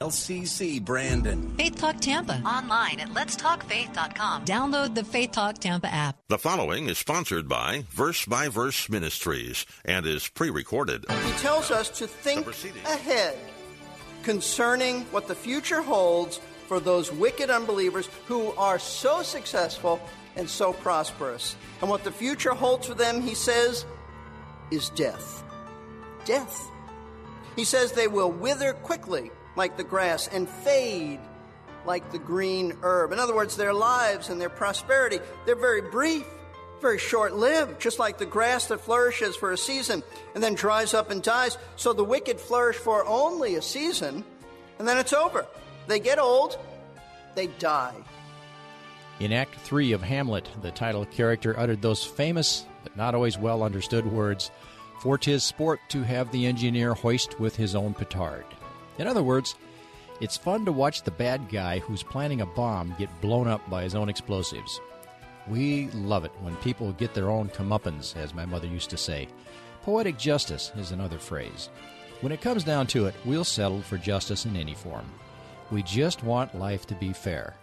LCC Brandon. Faith Talk Tampa. Online at letstalkfaith.com. Download the Faith Talk Tampa app. The following is sponsored by Verse by Verse Ministries and is pre recorded. He tells us to think ahead concerning what the future holds for those wicked unbelievers who are so successful and so prosperous. And what the future holds for them, he says, is death. Death. He says they will wither quickly like the grass and fade like the green herb. In other words, their lives and their prosperity, they're very brief, very short lived, just like the grass that flourishes for a season and then dries up and dies. So the wicked flourish for only a season and then it's over. They get old, they die. In Act 3 of Hamlet, the title character uttered those famous but not always well understood words For 'tis sport to have the engineer hoist with his own petard. In other words, it's fun to watch the bad guy who's planning a bomb get blown up by his own explosives. We love it when people get their own comeuppance, as my mother used to say. Poetic justice is another phrase. When it comes down to it, we'll settle for justice in any form. We just want life to be fair.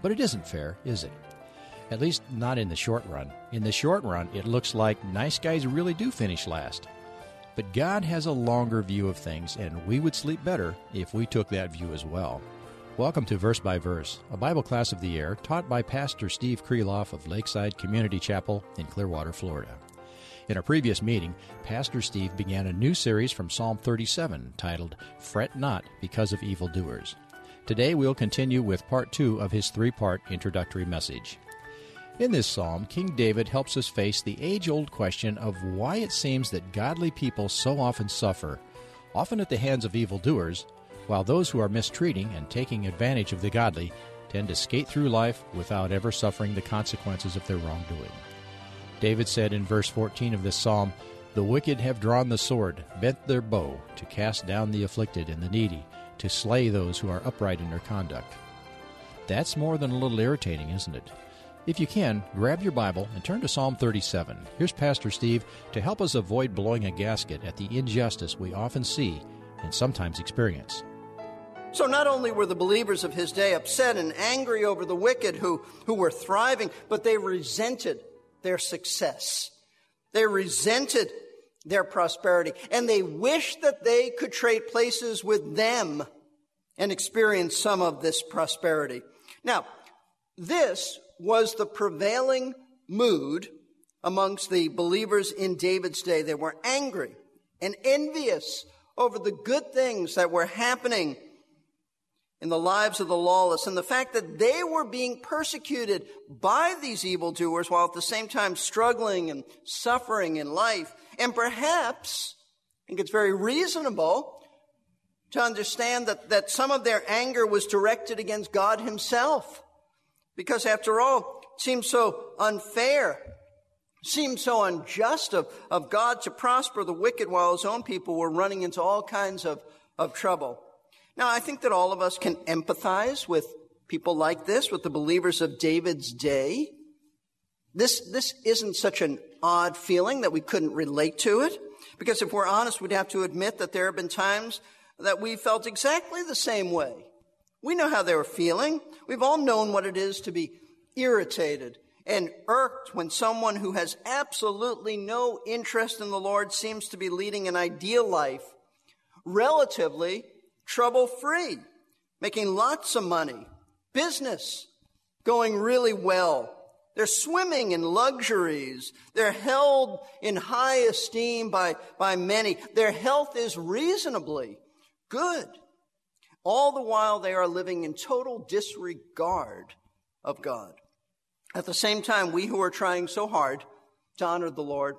But it isn't fair, is it? At least not in the short run. In the short run, it looks like nice guys really do finish last. But God has a longer view of things, and we would sleep better if we took that view as well. Welcome to Verse by Verse, a Bible class of the air taught by Pastor Steve Kreloff of Lakeside Community Chapel in Clearwater, Florida. In a previous meeting, Pastor Steve began a new series from Psalm 37 titled Fret Not Because of Evildoers. Today we'll continue with part two of his three part introductory message. In this psalm, King David helps us face the age old question of why it seems that godly people so often suffer, often at the hands of evildoers, while those who are mistreating and taking advantage of the godly tend to skate through life without ever suffering the consequences of their wrongdoing. David said in verse 14 of this psalm, The wicked have drawn the sword, bent their bow, to cast down the afflicted and the needy, to slay those who are upright in their conduct. That's more than a little irritating, isn't it? If you can, grab your Bible and turn to Psalm 37. Here's Pastor Steve to help us avoid blowing a gasket at the injustice we often see and sometimes experience. So not only were the believers of his day upset and angry over the wicked who, who were thriving, but they resented their success. They resented their prosperity, and they wished that they could trade places with them and experience some of this prosperity. Now, this was the prevailing mood amongst the believers in David's day. They were angry and envious over the good things that were happening in the lives of the lawless and the fact that they were being persecuted by these evildoers while at the same time struggling and suffering in life. And perhaps, I think it's very reasonable to understand that, that some of their anger was directed against God Himself. Because after all, it seems so unfair, seems so unjust of, of God to prosper the wicked while His own people were running into all kinds of, of trouble. Now, I think that all of us can empathize with people like this, with the believers of David's day. This, this isn't such an odd feeling that we couldn't relate to it. Because if we're honest, we'd have to admit that there have been times that we felt exactly the same way. We know how they were feeling. We've all known what it is to be irritated and irked when someone who has absolutely no interest in the Lord seems to be leading an ideal life, relatively trouble free, making lots of money, business going really well. They're swimming in luxuries. They're held in high esteem by, by many. Their health is reasonably good. All the while they are living in total disregard of God. At the same time, we who are trying so hard to honor the Lord,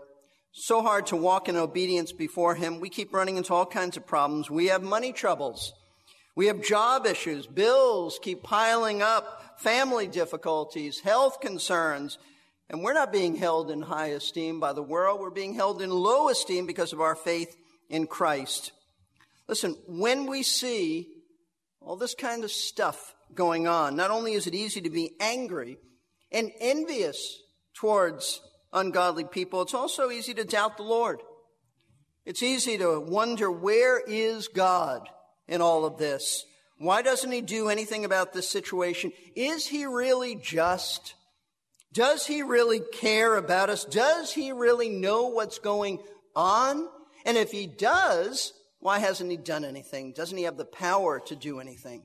so hard to walk in obedience before Him, we keep running into all kinds of problems. We have money troubles. We have job issues, bills keep piling up, family difficulties, health concerns, and we're not being held in high esteem by the world. We're being held in low esteem because of our faith in Christ. Listen, when we see all this kind of stuff going on, not only is it easy to be angry and envious towards ungodly people, it's also easy to doubt the Lord. It's easy to wonder where is God in all of this? Why doesn't he do anything about this situation? Is he really just? Does he really care about us? Does he really know what's going on? And if he does, why hasn't he done anything? Doesn't he have the power to do anything?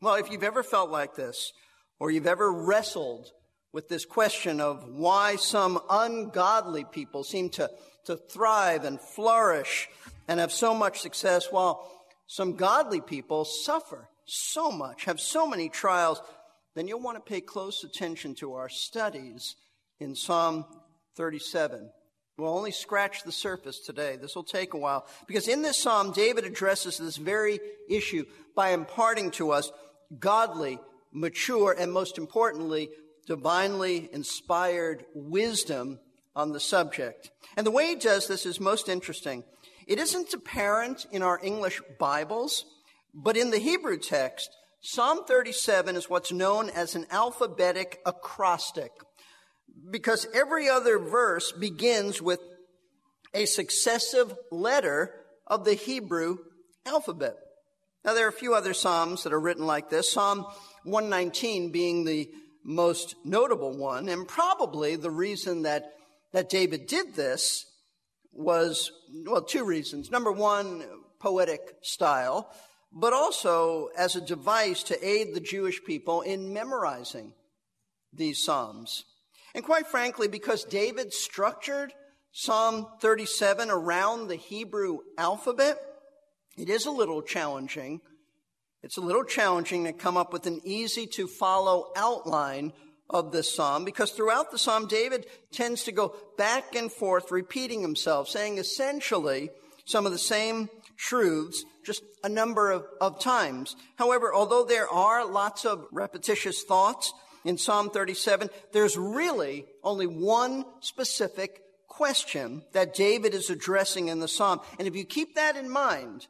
Well, if you've ever felt like this, or you've ever wrestled with this question of why some ungodly people seem to, to thrive and flourish and have so much success while some godly people suffer so much, have so many trials, then you'll want to pay close attention to our studies in Psalm 37. We'll only scratch the surface today. This will take a while. Because in this psalm, David addresses this very issue by imparting to us godly, mature, and most importantly, divinely inspired wisdom on the subject. And the way he does this is most interesting. It isn't apparent in our English Bibles, but in the Hebrew text, Psalm 37 is what's known as an alphabetic acrostic because every other verse begins with a successive letter of the Hebrew alphabet. Now, there are a few other Psalms that are written like this. Psalm 119 being the most notable one, and probably the reason that, that David did this was, well, two reasons. Number one, poetic style but also as a device to aid the Jewish people in memorizing these Psalms. And quite frankly, because David structured Psalm 37 around the Hebrew alphabet, it is a little challenging. It's a little challenging to come up with an easy to follow outline of this psalm because throughout the psalm, David tends to go back and forth, repeating himself, saying essentially some of the same truths just a number of, of times. However, although there are lots of repetitious thoughts in Psalm 37, there's really only one specific question that David is addressing in the psalm. And if you keep that in mind,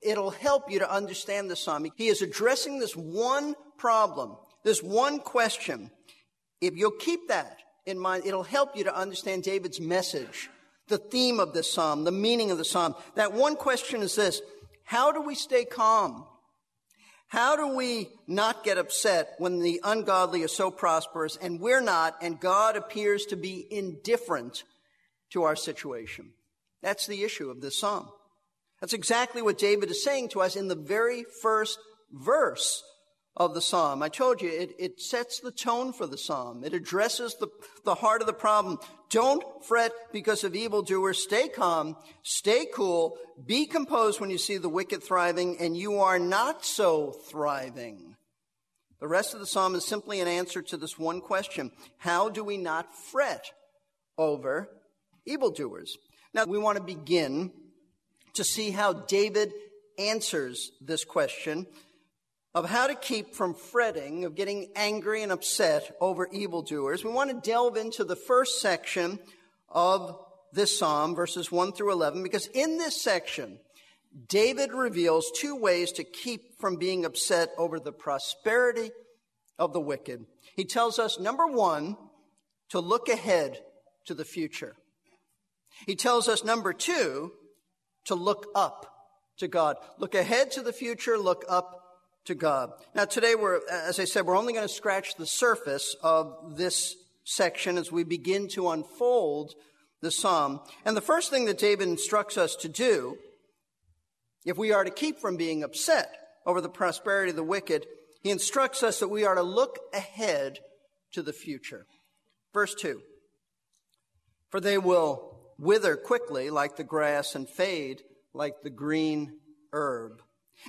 it'll help you to understand the psalm. He is addressing this one problem, this one question. If you'll keep that in mind, it'll help you to understand David's message the theme of this psalm, the meaning of the psalm. That one question is this How do we stay calm? How do we not get upset when the ungodly are so prosperous and we're not, and God appears to be indifferent to our situation? That's the issue of this psalm. That's exactly what David is saying to us in the very first verse of the psalm. I told you, it, it sets the tone for the psalm. It addresses the, the heart of the problem. Don't fret because of evildoers. Stay calm. Stay cool. Be composed when you see the wicked thriving and you are not so thriving. The rest of the psalm is simply an answer to this one question. How do we not fret over evildoers? Now we want to begin to see how David answers this question of how to keep from fretting, of getting angry and upset over evildoers, we want to delve into the first section of this psalm, verses 1 through 11, because in this section, David reveals two ways to keep from being upset over the prosperity of the wicked. He tells us, number one, to look ahead to the future. He tells us, number two, to look up to God. Look ahead to the future, look up to God. Now today we're, as I said, we're only going to scratch the surface of this section as we begin to unfold the psalm. And the first thing that David instructs us to do, if we are to keep from being upset over the prosperity of the wicked, he instructs us that we are to look ahead to the future. Verse 2 For they will wither quickly like the grass and fade like the green herb.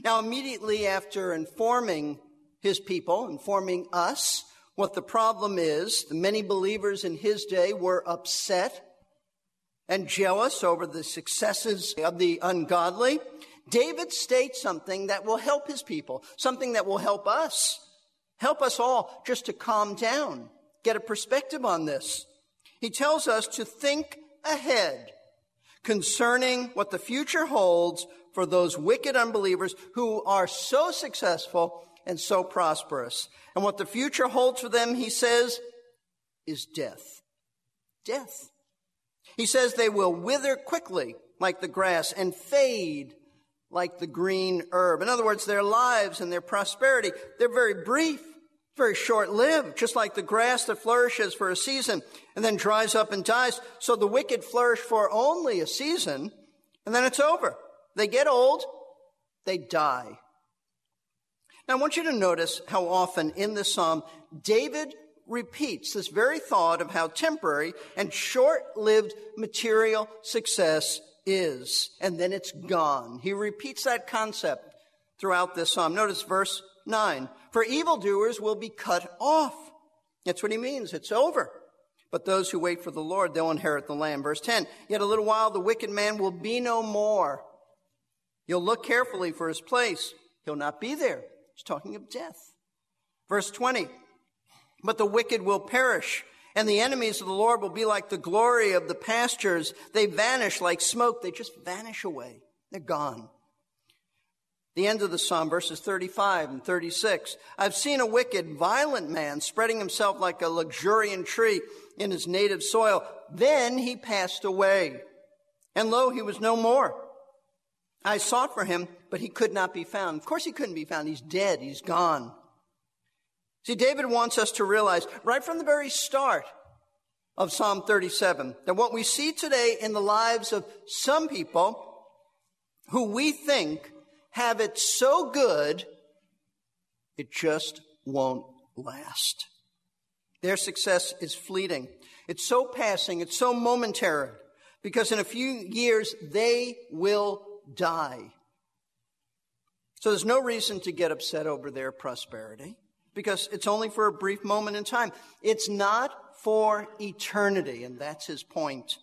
Now, immediately after informing his people, informing us what the problem is, the many believers in his day were upset and jealous over the successes of the ungodly. David states something that will help his people, something that will help us, help us all just to calm down, get a perspective on this. He tells us to think ahead concerning what the future holds for those wicked unbelievers who are so successful and so prosperous. And what the future holds for them, he says, is death. Death. He says they will wither quickly like the grass and fade like the green herb. In other words, their lives and their prosperity, they're very brief, very short lived, just like the grass that flourishes for a season and then dries up and dies. So the wicked flourish for only a season and then it's over. They get old, they die. Now I want you to notice how often in this psalm David repeats this very thought of how temporary and short-lived material success is, and then it's gone. He repeats that concept throughout this psalm. Notice verse 9. For evildoers will be cut off. That's what he means. It's over. But those who wait for the Lord, they'll inherit the land. Verse 10. Yet a little while the wicked man will be no more. You'll look carefully for his place. He'll not be there. He's talking of death. Verse 20. But the wicked will perish, and the enemies of the Lord will be like the glory of the pastures. They vanish like smoke. They just vanish away. They're gone. The end of the psalm, verses 35 and 36. I've seen a wicked, violent man spreading himself like a luxuriant tree in his native soil. Then he passed away. And lo, he was no more. I sought for him, but he could not be found. Of course he couldn't be found. He's dead. He's gone. See, David wants us to realize right from the very start of Psalm 37 that what we see today in the lives of some people who we think have it so good, it just won't last. Their success is fleeting. It's so passing. It's so momentary because in a few years they will die. So there's no reason to get upset over their prosperity because it's only for a brief moment in time. It's not for eternity, and that's his point.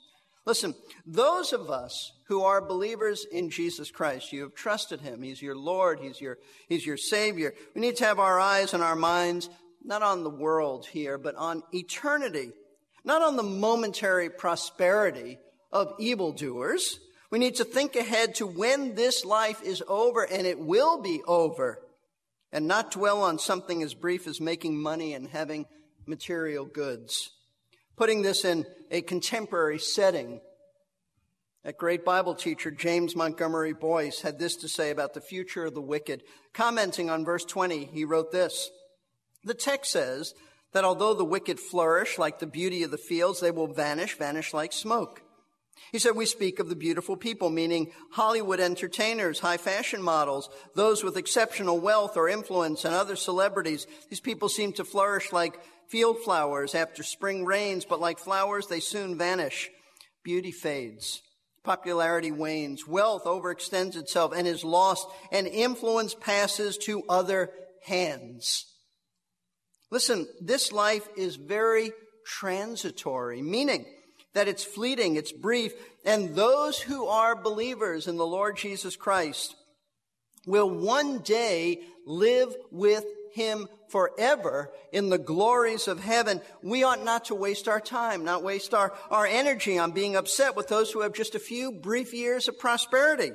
Listen, those of us who are believers in Jesus Christ, you have trusted him. He's your Lord. He's your, he's your Savior. We need to have our eyes and our minds not on the world here, but on eternity. Not on the momentary prosperity of evildoers. We need to think ahead to when this life is over, and it will be over and not dwell on something as brief as making money and having material goods. Putting this in a contemporary setting, that great Bible teacher James Montgomery Boice had this to say about the future of the wicked. Commenting on verse 20, he wrote this. The text says that although the wicked flourish like the beauty of the fields, they will vanish, vanish like smoke. He said, we speak of the beautiful people, meaning Hollywood entertainers, high fashion models, those with exceptional wealth or influence and other celebrities. These people seem to flourish like field flowers after spring rains, but like flowers, they soon vanish. Beauty fades. Popularity wanes. Wealth overextends itself and is lost and influence passes to other hands. Listen, this life is very transitory, meaning that it's fleeting, it's brief, and those who are believers in the Lord Jesus Christ will one day live with him forever in the glories of heaven. We ought not to waste our time, not waste our, our energy on being upset with those who have just a few brief years of prosperity.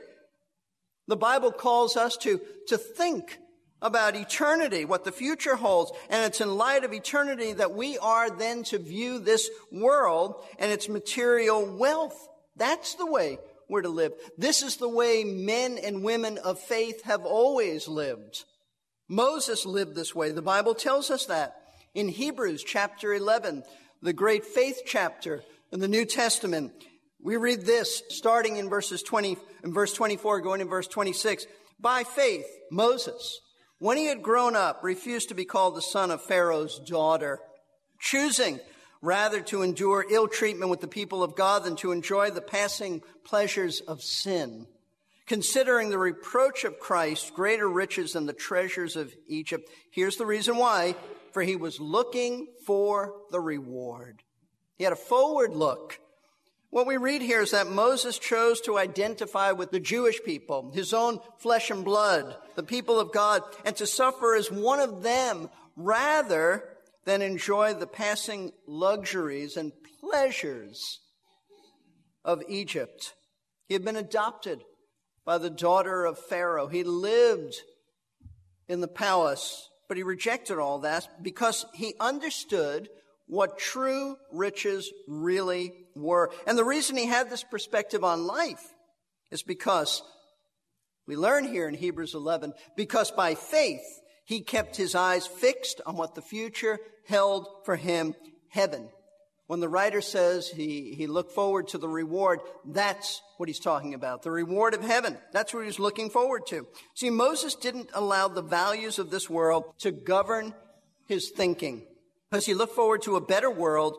The Bible calls us to, to think about eternity, what the future holds. And it's in light of eternity that we are then to view this world and its material wealth. That's the way we're to live. This is the way men and women of faith have always lived. Moses lived this way. The Bible tells us that in Hebrews chapter 11, the great faith chapter in the New Testament. We read this starting in verses 20, in verse 24, going in verse 26. By faith, Moses, when he had grown up, refused to be called the son of Pharaoh's daughter, choosing rather to endure ill treatment with the people of God than to enjoy the passing pleasures of sin. Considering the reproach of Christ greater riches than the treasures of Egypt. Here's the reason why. For he was looking for the reward. He had a forward look What we read here is that Moses chose to identify with the Jewish people, his own flesh and blood, the people of God, and to suffer as one of them rather than enjoy the passing luxuries and pleasures of Egypt. He had been adopted by the daughter of Pharaoh. He lived in the palace, but he rejected all that because he understood what true riches really were. And the reason he had this perspective on life is because we learn here in Hebrews 11, because by faith he kept his eyes fixed on what the future held for him, heaven. When the writer says he, he looked forward to the reward, that's what he's talking about. The reward of heaven. That's what he's looking forward to. See, Moses didn't allow the values of this world to govern his thinking because he looked forward to a better world,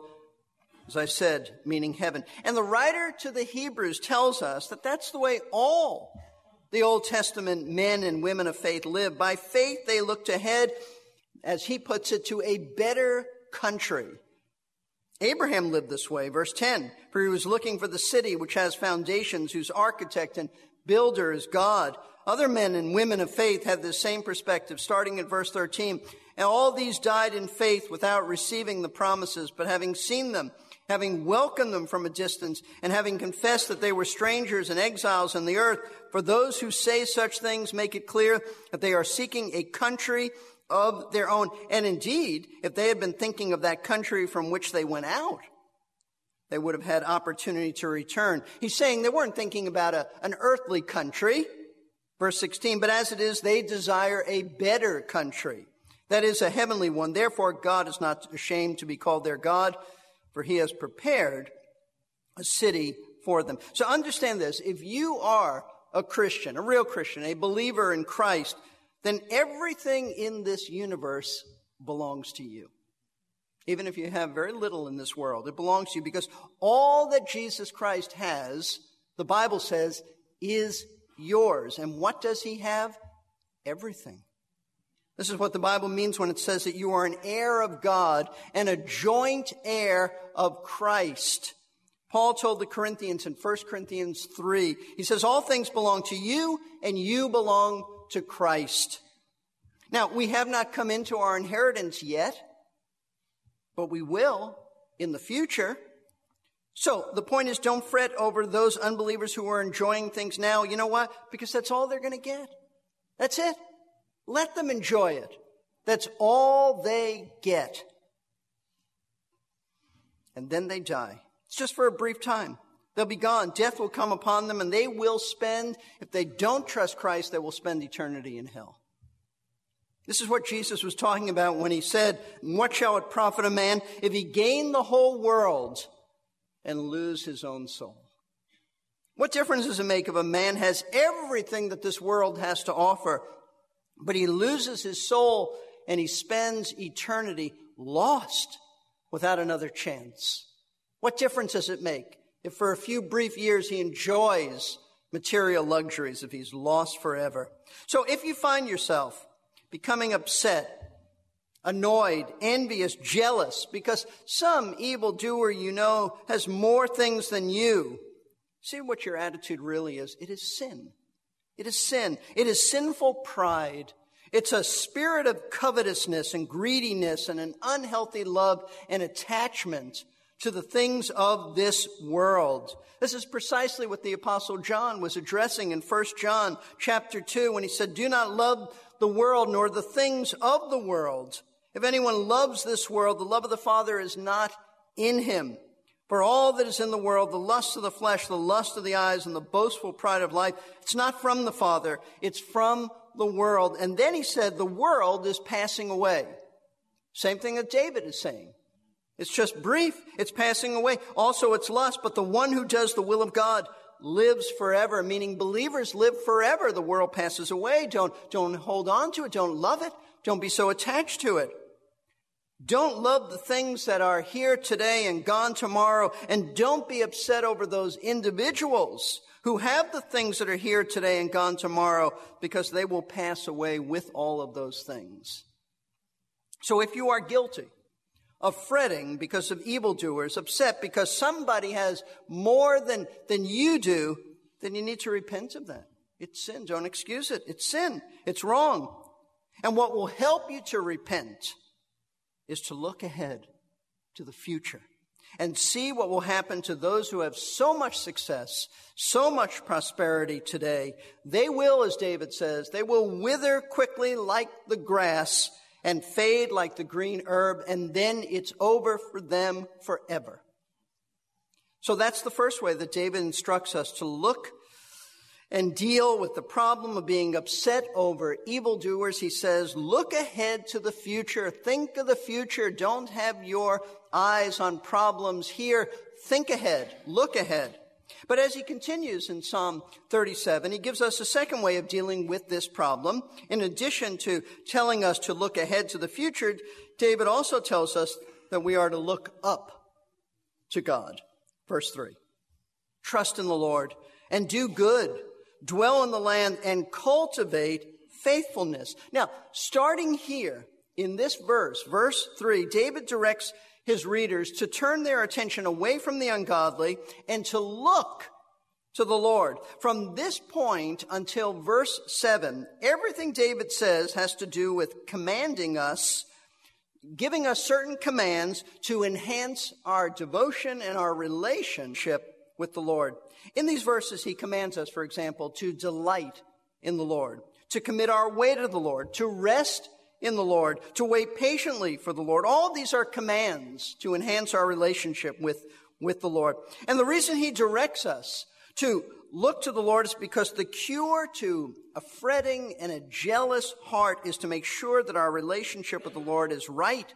as I said, meaning heaven. And the writer to the Hebrews tells us that that's the way all the Old Testament men and women of faith live. By faith, they looked ahead, as he puts it, to a better country. Abraham lived this way. Verse 10, for he was looking for the city which has foundations, whose architect and builder is God. Other men and women of faith have the same perspective, starting at verse 13. And all these died in faith without receiving the promises, but having seen them, having welcomed them from a distance, and having confessed that they were strangers and exiles in the earth. For those who say such things make it clear that they are seeking a country of their own. And indeed, if they had been thinking of that country from which they went out, they would have had opportunity to return. He's saying they weren't thinking about a, an earthly country. Verse 16, but as it is, they desire a better country. That is a heavenly one. Therefore, God is not ashamed to be called their God, for he has prepared a city for them. So understand this. If you are a Christian, a real Christian, a believer in Christ, then everything in this universe belongs to you. Even if you have very little in this world, it belongs to you because all that Jesus Christ has, the Bible says, is yours. And what does he have? Everything. This is what the Bible means when it says that you are an heir of God and a joint heir of Christ. Paul told the Corinthians in 1 Corinthians 3, he says, all things belong to you and you belong to Christ. Now, we have not come into our inheritance yet, but we will in the future. So the point is don't fret over those unbelievers who are enjoying things now. You know what? Because that's all they're going to get. That's it. Let them enjoy it. That's all they get. And then they die. It's just for a brief time. They'll be gone. Death will come upon them and they will spend, if they don't trust Christ, they will spend eternity in hell. This is what Jesus was talking about when he said, What shall it profit a man if he gain the whole world and lose his own soul? What difference does it make if a man has everything that this world has to offer but he loses his soul and he spends eternity lost without another chance. What difference does it make if for a few brief years he enjoys material luxuries if he's lost forever? So if you find yourself becoming upset, annoyed, envious, jealous because some evildoer you know has more things than you, see what your attitude really is. It is sin. It is sin. It is sinful pride. It's a spirit of covetousness and greediness and an unhealthy love and attachment to the things of this world. This is precisely what the apostle John was addressing in 1 John chapter 2 when he said, do not love the world nor the things of the world. If anyone loves this world, the love of the Father is not in him. For all that is in the world, the lust of the flesh, the lust of the eyes, and the boastful pride of life, it's not from the Father, it's from the world. And then he said, the world is passing away. Same thing that David is saying. It's just brief. It's passing away. Also, it's lust, but the one who does the will of God lives forever, meaning believers live forever. The world passes away. Don't, don't hold on to it. Don't love it. Don't be so attached to it. Don't love the things that are here today and gone tomorrow. And don't be upset over those individuals who have the things that are here today and gone tomorrow because they will pass away with all of those things. So if you are guilty of fretting because of evildoers, upset because somebody has more than, than you do, then you need to repent of that. It's sin. Don't excuse it. It's sin. It's wrong. And what will help you to repent is to look ahead to the future and see what will happen to those who have so much success, so much prosperity today. They will, as David says, they will wither quickly like the grass and fade like the green herb, and then it's over for them forever. So that's the first way that David instructs us to look and deal with the problem of being upset over evildoers. He says, look ahead to the future. Think of the future. Don't have your eyes on problems here. Think ahead. Look ahead. But as he continues in Psalm 37, he gives us a second way of dealing with this problem. In addition to telling us to look ahead to the future, David also tells us that we are to look up to God. Verse 3. Trust in the Lord and do good dwell in the land, and cultivate faithfulness. Now, starting here in this verse, verse 3, David directs his readers to turn their attention away from the ungodly and to look to the Lord. From this point until verse 7, everything David says has to do with commanding us, giving us certain commands to enhance our devotion and our relationship with the Lord. In these verses, he commands us, for example, to delight in the Lord, to commit our way to the Lord, to rest in the Lord, to wait patiently for the Lord. All these are commands to enhance our relationship with, with the Lord. And the reason he directs us to look to the Lord is because the cure to a fretting and a jealous heart is to make sure that our relationship with the Lord is right.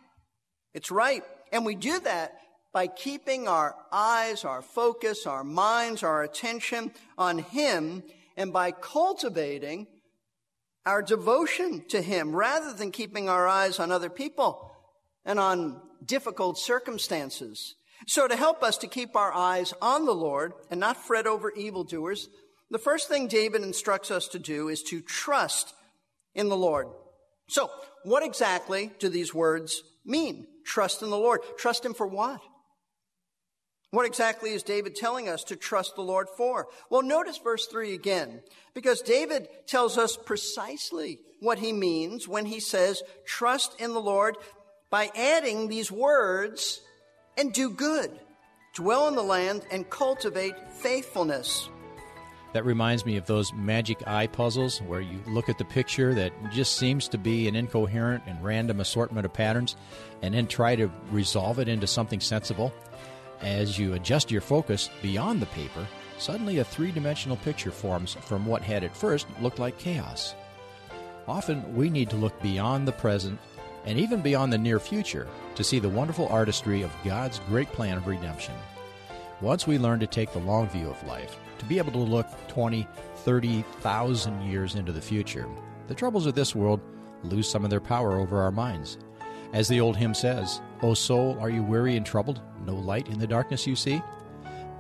It's right. And we do that by keeping our eyes, our focus, our minds, our attention on Him, and by cultivating our devotion to Him rather than keeping our eyes on other people and on difficult circumstances. So to help us to keep our eyes on the Lord and not fret over evildoers, the first thing David instructs us to do is to trust in the Lord. So what exactly do these words mean? Trust in the Lord. Trust Him for what? What exactly is David telling us to trust the Lord for? Well, notice verse 3 again, because David tells us precisely what he means when he says, trust in the Lord by adding these words and do good, dwell in the land and cultivate faithfulness. That reminds me of those magic eye puzzles where you look at the picture that just seems to be an incoherent and random assortment of patterns and then try to resolve it into something sensible. As you adjust your focus beyond the paper, suddenly a three dimensional picture forms from what had at first looked like chaos. Often we need to look beyond the present and even beyond the near future to see the wonderful artistry of God's great plan of redemption. Once we learn to take the long view of life, to be able to look 20, 30,000 years into the future, the troubles of this world lose some of their power over our minds. As the old hymn says, O soul, are you weary and troubled? No light in the darkness you see?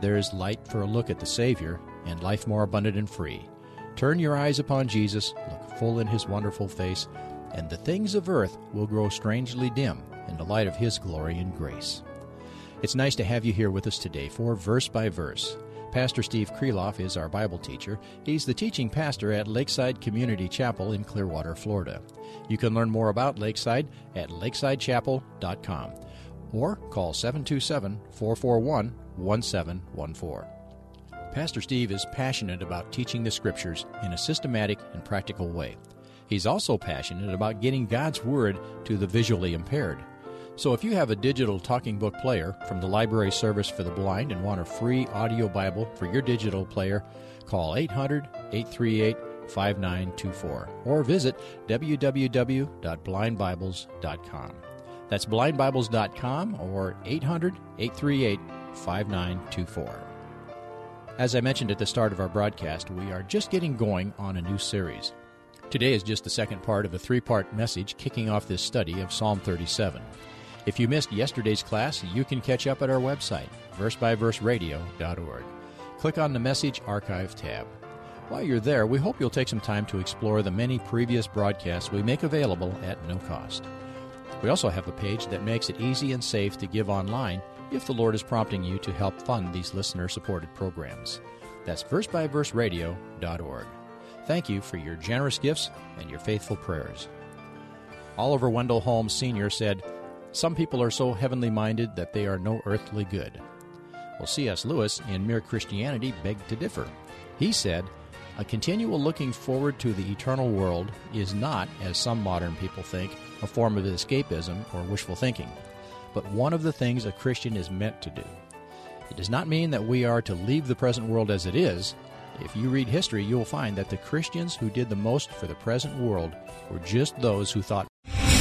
There is light for a look at the Savior, and life more abundant and free. Turn your eyes upon Jesus, look full in his wonderful face, and the things of earth will grow strangely dim in the light of his glory and grace. It's nice to have you here with us today for Verse by Verse. Pastor Steve Kreloff is our Bible teacher. He's the teaching pastor at Lakeside Community Chapel in Clearwater, Florida. You can learn more about Lakeside at lakesidechapel.com or call 727 441 1714. Pastor Steve is passionate about teaching the Scriptures in a systematic and practical way. He's also passionate about getting God's Word to the visually impaired. So if you have a digital talking book player from the Library Service for the Blind and want a free audio Bible for your digital player, call 800 838 5924 or visit www.blindbibles.com. That's blindbibles.com or 800 838 5924. As I mentioned at the start of our broadcast, we are just getting going on a new series. Today is just the second part of a three part message kicking off this study of Psalm 37. If you missed yesterday's class, you can catch up at our website, versebyverseradio.org. Click on the Message Archive tab. While you're there, we hope you'll take some time to explore the many previous broadcasts we make available at no cost. We also have a page that makes it easy and safe to give online if the Lord is prompting you to help fund these listener supported programs. That's versebyverseradio.org. Thank you for your generous gifts and your faithful prayers. Oliver Wendell Holmes Sr. said, Some people are so heavenly minded that they are no earthly good. Well, C.S. Lewis in Mere Christianity begged to differ. He said, A continual looking forward to the eternal world is not, as some modern people think, a form of escapism or wishful thinking, but one of the things a Christian is meant to do. It does not mean that we are to leave the present world as it is. If you read history, you will find that the Christians who did the most for the present world were just those who thought